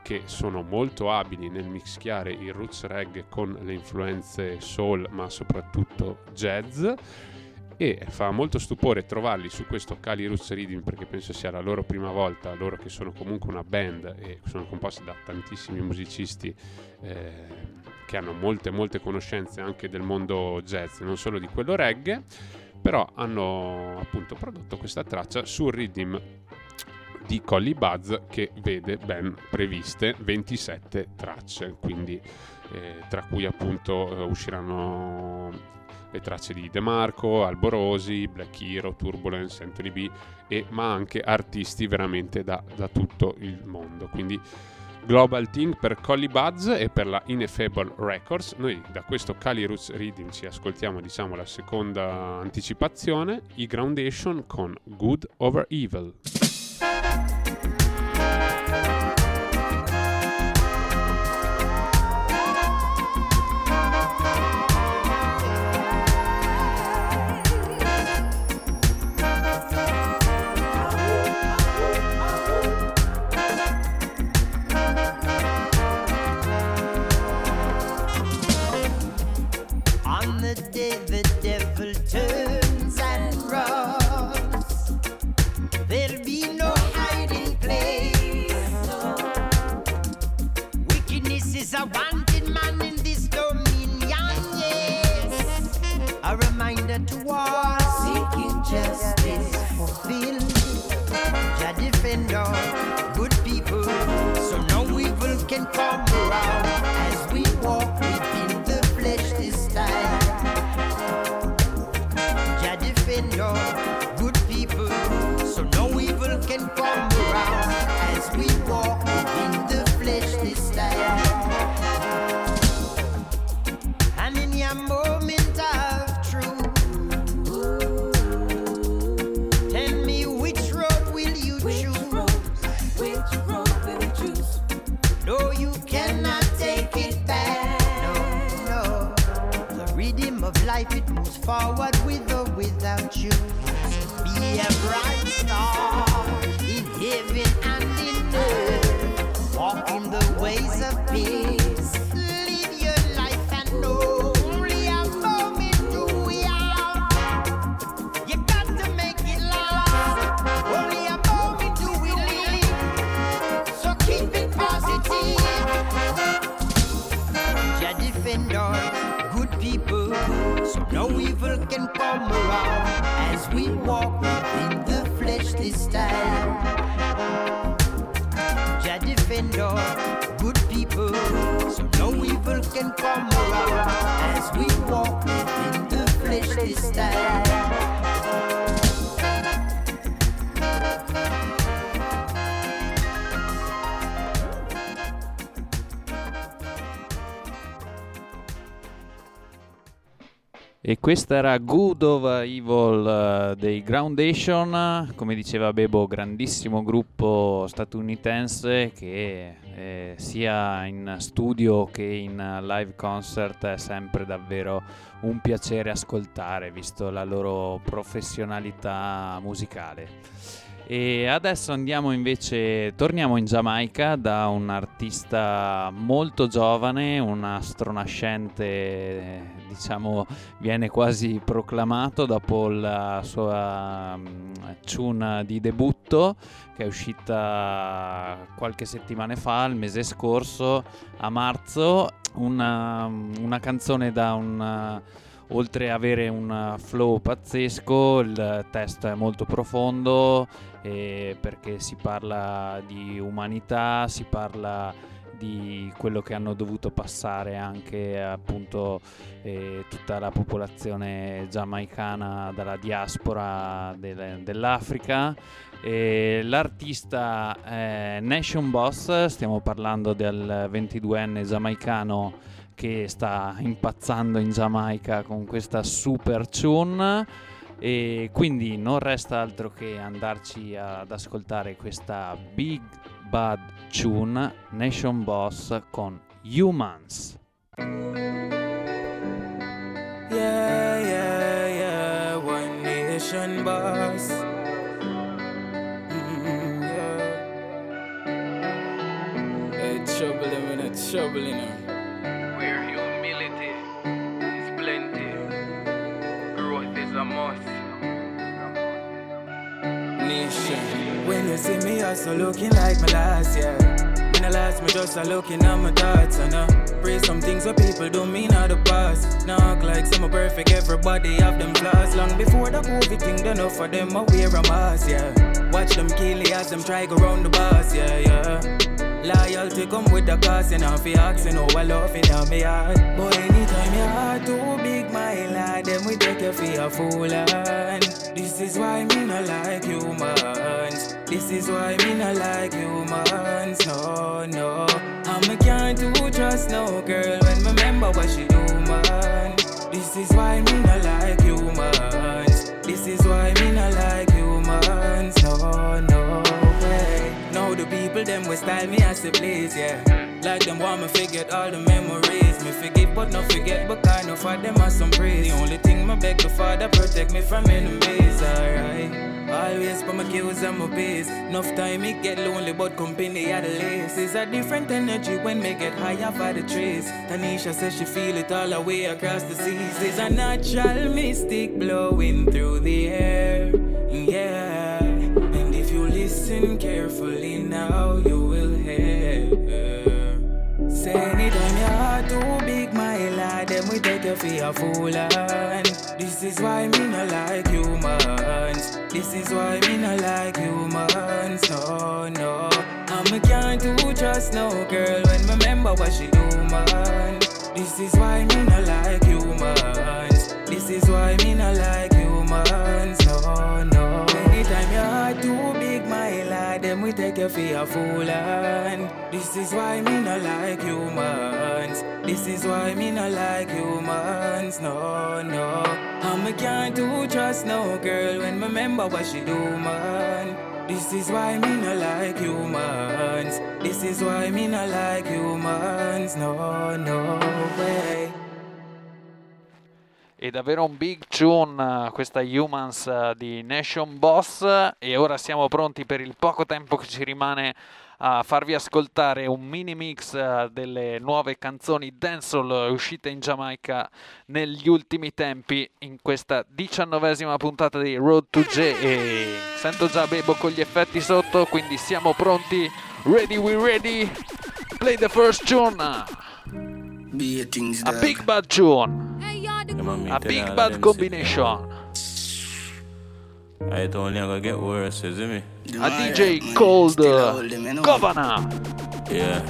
che sono molto abili nel mischiare il roots reggae con le influenze soul ma soprattutto jazz e fa molto stupore trovarli su questo Cali Roots Reading perché penso sia la loro prima volta, loro che sono comunque una band e sono composti da tantissimi musicisti eh, che hanno molte molte conoscenze anche del mondo jazz, non solo di quello reggae, però hanno appunto prodotto questa traccia sul Reading di Collie Buzz che vede ben previste 27 tracce, quindi eh, tra cui appunto eh, usciranno le tracce di De Marco, Alborosi, Black Hero, Turbulence, Anthony B, e, ma anche artisti veramente da, da tutto il mondo. Quindi Global Team per Collie Buzz e per la Ineffable Records. Noi da questo Cali Roots Reading ci ascoltiamo diciamo la seconda anticipazione, i Groundation con Good Over Evil. good people, so no evil can come around as we walk in the flesh this time. E questa era Good of Evil uh, dei Groundation, come diceva Bebo, grandissimo gruppo statunitense che eh, sia in studio che in live concert è sempre davvero un piacere ascoltare, visto la loro professionalità musicale. E adesso andiamo invece, torniamo in Giamaica da un artista molto giovane, un astronascente, diciamo, viene quasi proclamato dopo la sua um, tune di debutto che è uscita qualche settimana fa, il mese scorso, a marzo, una, una canzone da un oltre ad avere un flow pazzesco, il testo è molto profondo eh, perché si parla di umanità, si parla di quello che hanno dovuto passare anche appunto eh, tutta la popolazione giamaicana dalla diaspora del, dell'Africa. E l'artista è Nation Boss, stiamo parlando del 22enne giamaicano che sta impazzando in Giamaica con questa super tune e quindi non resta altro che andarci ad ascoltare questa Big Bad Tune Nation Boss con Humans. Yeah, yeah, yeah, one nation boss. Mm, yeah. Hey, trouble in it, trouble it. Nation. When you see me, also looking like my last year. When I last, me just a looking at my thoughts. And I pray some things what people don't mean out the past. Knock like some perfect, everybody have them flaws. Long before the COVID thing, done enough for them, I wear a mask, yeah. Watch them kill as them try go round the bus, yeah, yeah. Loyalty come with the cost, and if you asking how I love in my heart. But anytime your heart too big, my lad, then we take you for a fool. And this is why me not like humans. This is why me not like humans. No, no. I'm a can't do trust no girl when remember what she do, man. This is why me not like humans. This is why me not like humans. No, no way. Now the people, them will style me as they please, yeah. Like them want me forget all the memories. Me forgive but not forget, but kind of for them are some praise. The only thing my beg the Father protect me from enemies, alright. Always put my kills and my base. Enough time it get lonely, but company at least. It's a different energy when me get higher for the trees. Tanisha says she feel it all the way across the seas. There's a natural mystic blowing through the air, yeah And if you listen carefully now. Say anytime your heart too big, my lad, then we take you for a fool. And this is why me not like humans. This is why me not like humans. No, no. I'm a can't do trust no girl when remember what she do, man. This is why me not like humans. This is why me not like humans. No, no. Them we take you for a fool and This is why me not like humans. This is why me not like humans, no, no. And me can't do trust no girl when me remember what she do, man. This is why me not like humans. This is why me not like humans, no, no way È davvero un big tune questa Humans eh, di Nation Boss. E ora siamo pronti per il poco tempo che ci rimane a farvi ascoltare un mini mix eh, delle nuove canzoni dancehall uscite in Giamaica negli ultimi tempi in questa diciannovesima puntata di Road to J. E sento già Bebo con gli effetti sotto quindi siamo pronti. Ready we ready? Play the first tune a big bad tune a big bad combination. It only gonna get worse, isn't it? A DJ called uh, Governor. Yeah.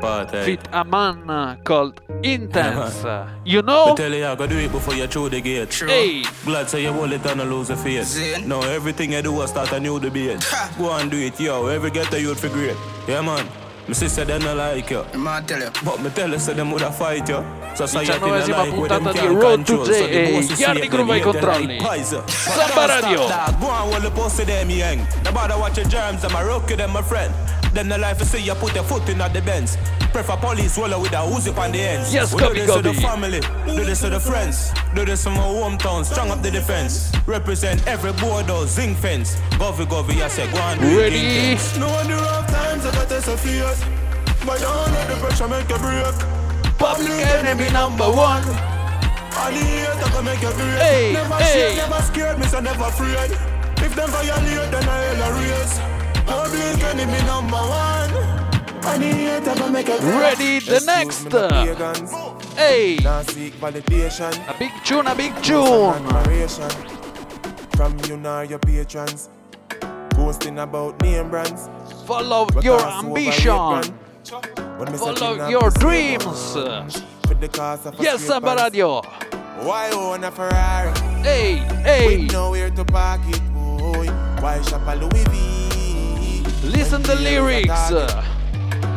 Party. Fit a man called Intense. you know? I tell you, I gotta do it before you throw the gate. True. Hey. Glad say you hold it and lose a face. Now everything I do, I start a new debate. Go and do it, yo. Every get you for great. Yeah, man. My sister them not like you. Ma tell you. But me tell you, say them woulda fight you. Society not Diciannovesima like where them puntata di can't Road to control. So J the boss who see it, Groove ai them hate them like poison. Samba Radio. stop, dog. Go on, well, the pussy them young. The bother watch your germs, them a rookie, them my friend. Then the life you see you put your foot in at the bends. Prefer police roller with a Uzi on the ends. Yes, we copy, do this to the family, do this to the friends, do this to my hometown, strong up the defense. Represent every border, zinc fence. Govy, govy, I say, go on, do it Ready? intense. No wonder the rough times I got this a fear. But don't let the pressure make you break. Public enemy number one. And the hate can make you break. Hey, never hey. shake, never scared, me so never afraid. If them violate, then I hell a race. Public enemy number one. And the hate can make you. Ready, the next. Hey, a big tune, a big tune. from you nor your patrons. Boasting about name brands. Follow your ambition. overrate brand. When me Follow your dreams. The cost of a Yes, Samba. Radio. Why own a Ferrari? Hey, hey. With nowhere to park it, boy. Why shop a Louis V? Listen the lyrics.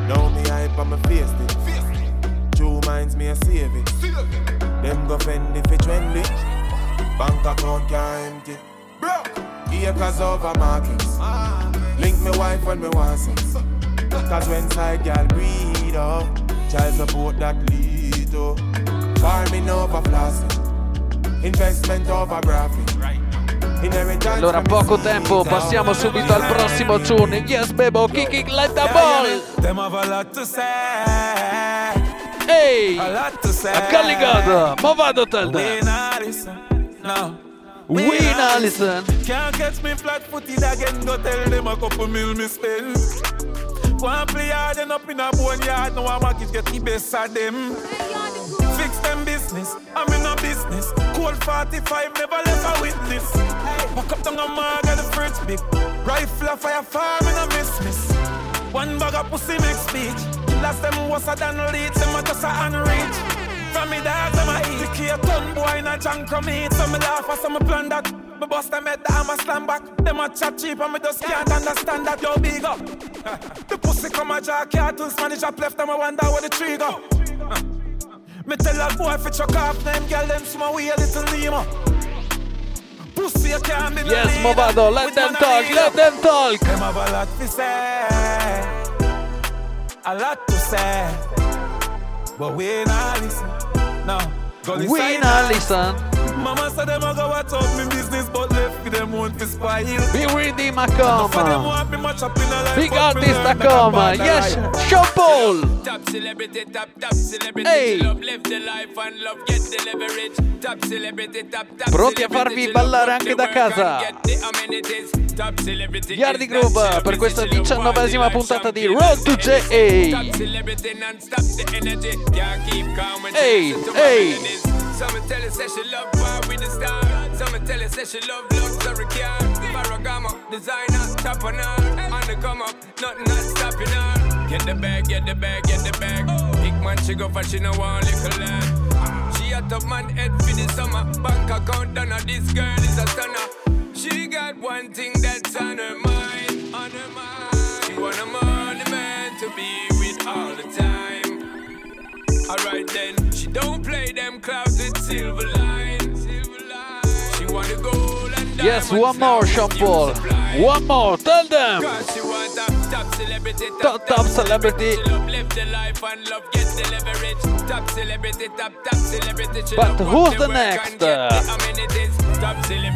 Now me hype on my face it. True minds me a save it. Them go fend if it trendy. Bank account can't empty. Acres over markets. Link me wife when me want sex. Cause when side girl breed up, child support that lead up. Farming over flossing. Investment over graphic. Allora, poco tempo, passiamo subito al prossimo tune. Yes, bebo, kicking like the ball. Say. Hey, A lot to say. a Gully God, ma vado tell We. We now listen. Can't catch me flat footed again. Go tell them a couple mil me spend. One play hard and up in a boneyard. Now I'm a kid get the best of them. Fix them business. I'm in a business. Cold 45 never left a witness. Walk up down a mark at the fridge big. Rifle a fire farm in a miss miss. One bag of pussy make speech. Last them was a than lead. Them a just a unreach. From me dog, them a eat. The a ton boy in a junk from me. So me laugh as some plan that. Me bust them head down, a slam back. Them a chat cheap and me just can't understand that. Yo, big up. the pussy come a jack cartoons, Spanish up left them a wonder where the tree go. Me tell a boy fi chuck off them girl them small way a little Nemo. Pussy you can't be Yes, leader. mo let them talk, let them talk. Them have a lot to say, a lot to say, but we not listen. No, go We inside now now. listen. Mama said them a go watch out me business, but them won't be spoil. Be ready, Enough of them Macom. want me match up in a life, Big artist learn make a Macom. bad Yes. Sean Paul. Top celebrity, top, top celebrity. Hey. Love, live the life and love, get the leverage. Top celebrity, top, top Pronti a farvi ballare anche da casa. Yardi top per questa diciannovesima puntata di Road to JA. When she Hey, Some tell her say she love luxury car. Paragama, designer, top on her. On the come up, nothing not stopping her. Get the bag, get the bag, get the bag. Big man she go for she no want little lad. She a top man head for the summer. Bank account done her. This girl is a stunner. She got one thing that's on her mind, on her mind. She want a money man to be with all the time. Alright then, she don't play them clouds with silver line. Yes, one more, Sean Paul. One more, tell them. Top, celebrity, top celebrity. But who's the next?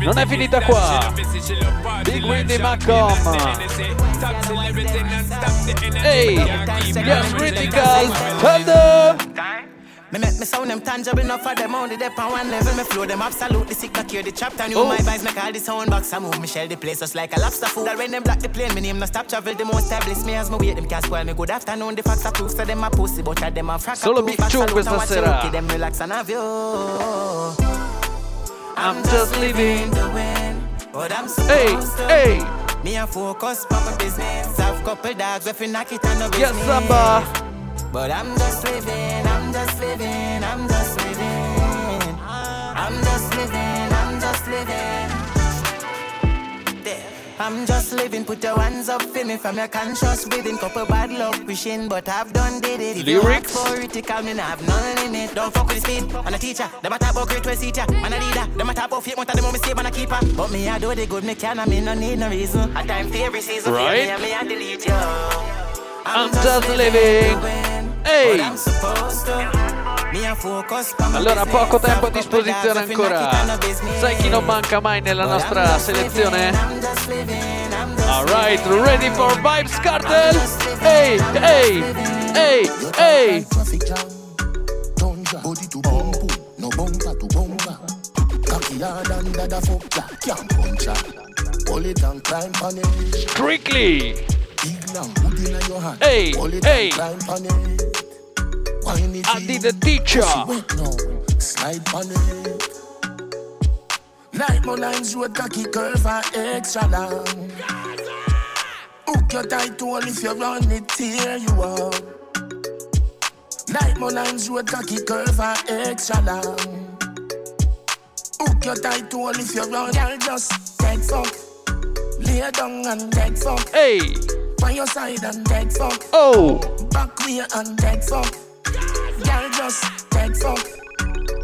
Non è finita qua. Big Windy Macom. Hey, yes, critical. Tell them. Me make me sound them tangible enough for them only dep on one level. Me flow them absolutely sick, not cure the chapter. New Oh. my vibes make all the sound box. I move me shell the place just like a lobster food. When them block the plane, me name no stop travel. The most established me as me wait them can't spoil me. Good afternoon, the facts are proof. So them a pussy, but at them a frack. Solo Big Chum questa sera. Them relax and have you. I'm just living. the win, but I'm supposed Hey, to. hey. Me a focus on my business. Have couple dogs if you knock it on the Yes, business. But I'm just living, I'm just living, I'm just living. I'm just living, I'm just living. There. I'm just living, put your hands up for me from your conscious within. Couple bad luck wishing, but I've done did it. If Lyrics. you for it, you call me now, have no limit. Don't fuck with the speed. I'm a teacher, them a talk about great way seat ya. Man a leader, them a talk about fate, one of them me say man a keeper. But me I do the good, me can, I me no need no reason. A time for every season, Right. me, me I delete you. I'm just living. I'm supposed to. Me a my Allora, poco tempo a disposizione ancora. Sai chi non manca mai nella nostra selezione? Alright, ready for Vibes Cartel? Ehi, ehi, ehi, ehi! Strictly! Big long hood inna your hand. Hey, hey. and climb on it. Wine it I in. did the teacher. Pussy wet now, slide on it. Night my lines road cocky curve and extra long. Hook your tight hole if you run it, tear you up. Night my lines road cocky curve and extra long. Hook your tight hole if you run, girl just dead fuck. Lay down and dead fuck. Hey! On your side and dead fuck. Oh! Back way and dead fuck. Girl just dead fuck.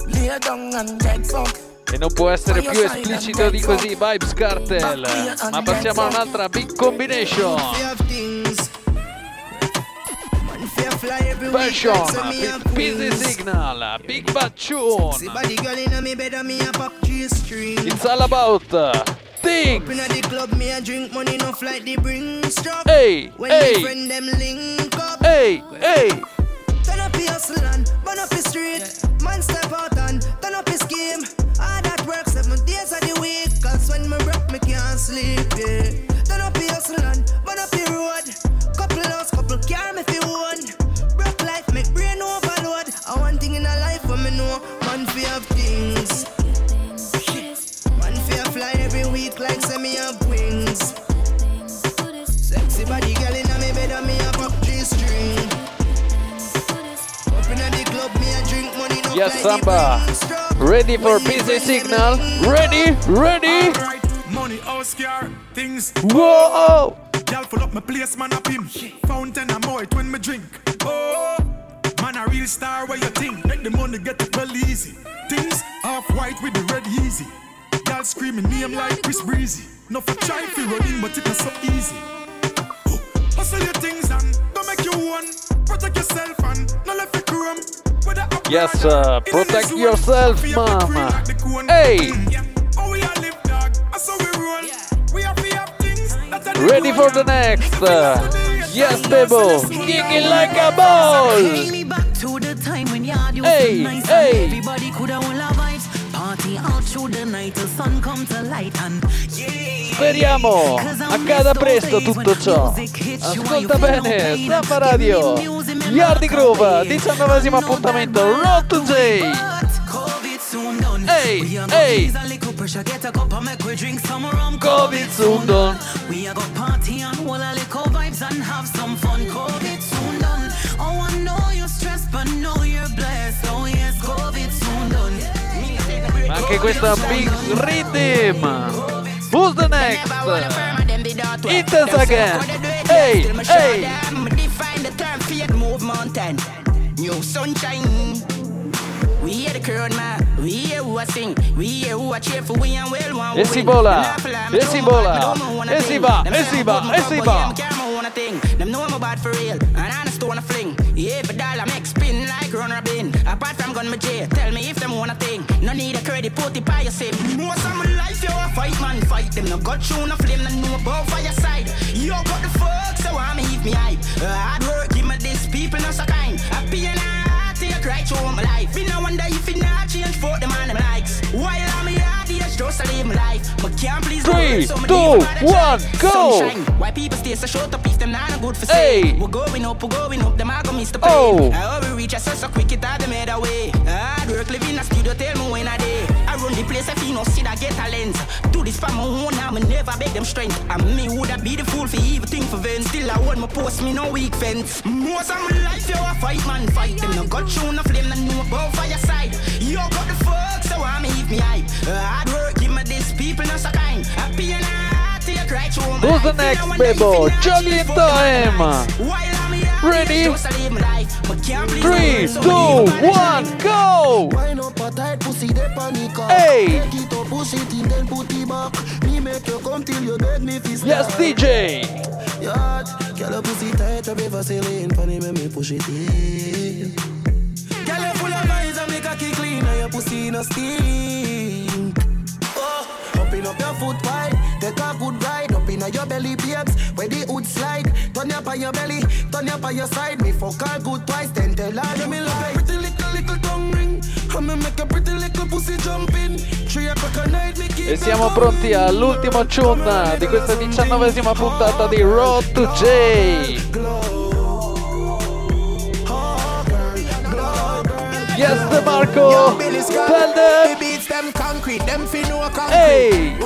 Lay down and dead fuck. E non può essere più esplicito di così, Vibes Cartel. Ma passiamo a un'altra big combination. Passion, Big Busy Signal, Big Bachun. It's all about things. Inna the club, me a drink money, no flight the bring struck. Hey, when hey. friend them link up. Hey, hey. Turn up your hustle and burn up your street. Man step out and turn up your scheme. All that work seven days of the week. Cause when me broke, me can't sleep. Yeah. Samba. Ready for Busy Signal? Ready? Ready? Money, house, car, things. Whoa! Y'all full up my place, man, up him. Fountain and more when me drink. Oh, man, a real star, where you think? Make the money get it well easy. Things half white with the red easy. Y'all screaming name like Chris Breezy. No for try fi running, but it not so easy. Oh, Hustle your things and don't make you one. Protect yourself and no left it crumb. Yes, uh, protect yourself, mama. Hey. Ready for the next? Uh, yes, Bebo. Kick like a ball. Hey, hey. Speriamo accada presto tutto ciò. Ascolta bene, Samba Radio. Yardi Groove, diciannovesimo appuntamento, Road to J. Some rum. COVID soon done. We a go party and hold a little vibes and have some fun. COVID soon done. Oh, I know you're stressed, but know you're blessed. Oh yes, COVID soon done. Ma anche questa big rhythm. Who's the next? Is again. Hey, hey. Mountain. New sunshine. We hear the crowd man, we hear who I sing, we hear who I cheer for, we and well one E si vola, e si vola, e si va, e si va, e si va. Them know I'm about for real, and I just wanna fling. Yeah, but dollar make spin like runner bin. Apart from gun my J, tell me if them wanna thing. No need a credit, put it by your sim. Most of my life, you a fight man, fight them. No got you no flame, no know about fire side. Yo, got the fuck, so I'm if me hype. Uh, hard work, give me this, people not so kind. Happy and I right through my life. Me no wonder if it not change for them and them likes. While I'm it's just to live my life. But can't please Three, so two, the one, go. Sunshine. Why people stay so short up if them not good for Hey. say. We're going up, we're going up, them I go miss the plane. Oh. How we reach us so quick it had them made away. Hard work living a studio, tell me when I day. I the place, if you no see that get talent. Do this for my own, I'm never beg them strength. And me would have be the fool for evil thing for vent. Still I want my post, me no weak fence. Most of my life, you a fight man, fight them. No got you, no flame, no know about fire side. You got the fuck, so I'm if me hype. Hard work, give me this people, no so kind. Happy and I Who's the next, Bebo? Juggling time! Ready? Three, two, one, go! Hey! Yes, DJ! Girl, pussy tight, up Vaseline, funny make me push it in. Girl, you full of vibes and make a kick clean, and your pussy no stink. Oh, up your foot wide, take a good ride, up inna your belly, babes, where the hood slide. Turn up on your belly, turn up on your side. Me fuck her good twice, then tell her me like pretty little little tongue ring. I'ma make a pretty little pussy jump in. Three o'clock at night, me keep E siamo pronti all'ultimo tune di questa diciannovesima puntata di Road to J. Yes, De Marco. Tell them. Hey.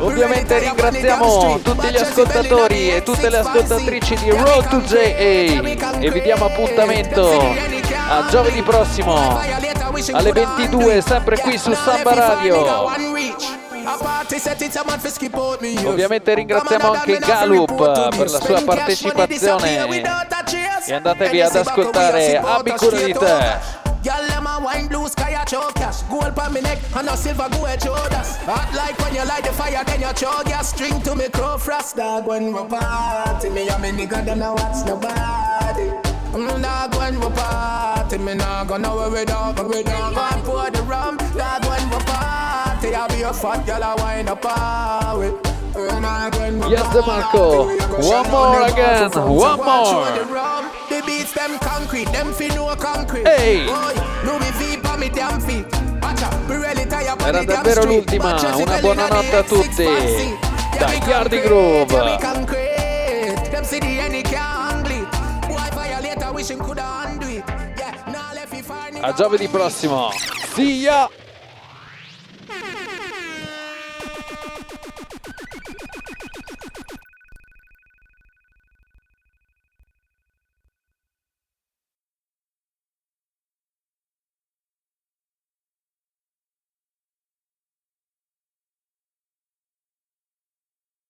Ovviamente ringraziamo tutti gli ascoltatori e tutte le ascoltatrici di Road to JA e vi diamo appuntamento a giovedì prossimo alle 22 sempre qui su Samba Radio. Ovviamente ringraziamo anche Galup per la sua partecipazione. e andatevi ad ascoltare Abbi cura di te. Girl, them a wine blue sky a choke cash Gold pa me neck and a silver go at Jodas Hot like when you light the fire then you choke gas String to me crow frost dog when we party. Me and me nigga them a watch nobody. Mm, dog when we party Me nah gonna worry dog We don't go and pour the rum. Dog when we party I be a fat girl a wine up with. Yes, De Marco. One more again. One more. The beats them concrete, them fi know concrete. Pa Era davvero l'ultima. Una buonanotte a tutti. Da Yardi Groove. A giovedì prossimo. See ya!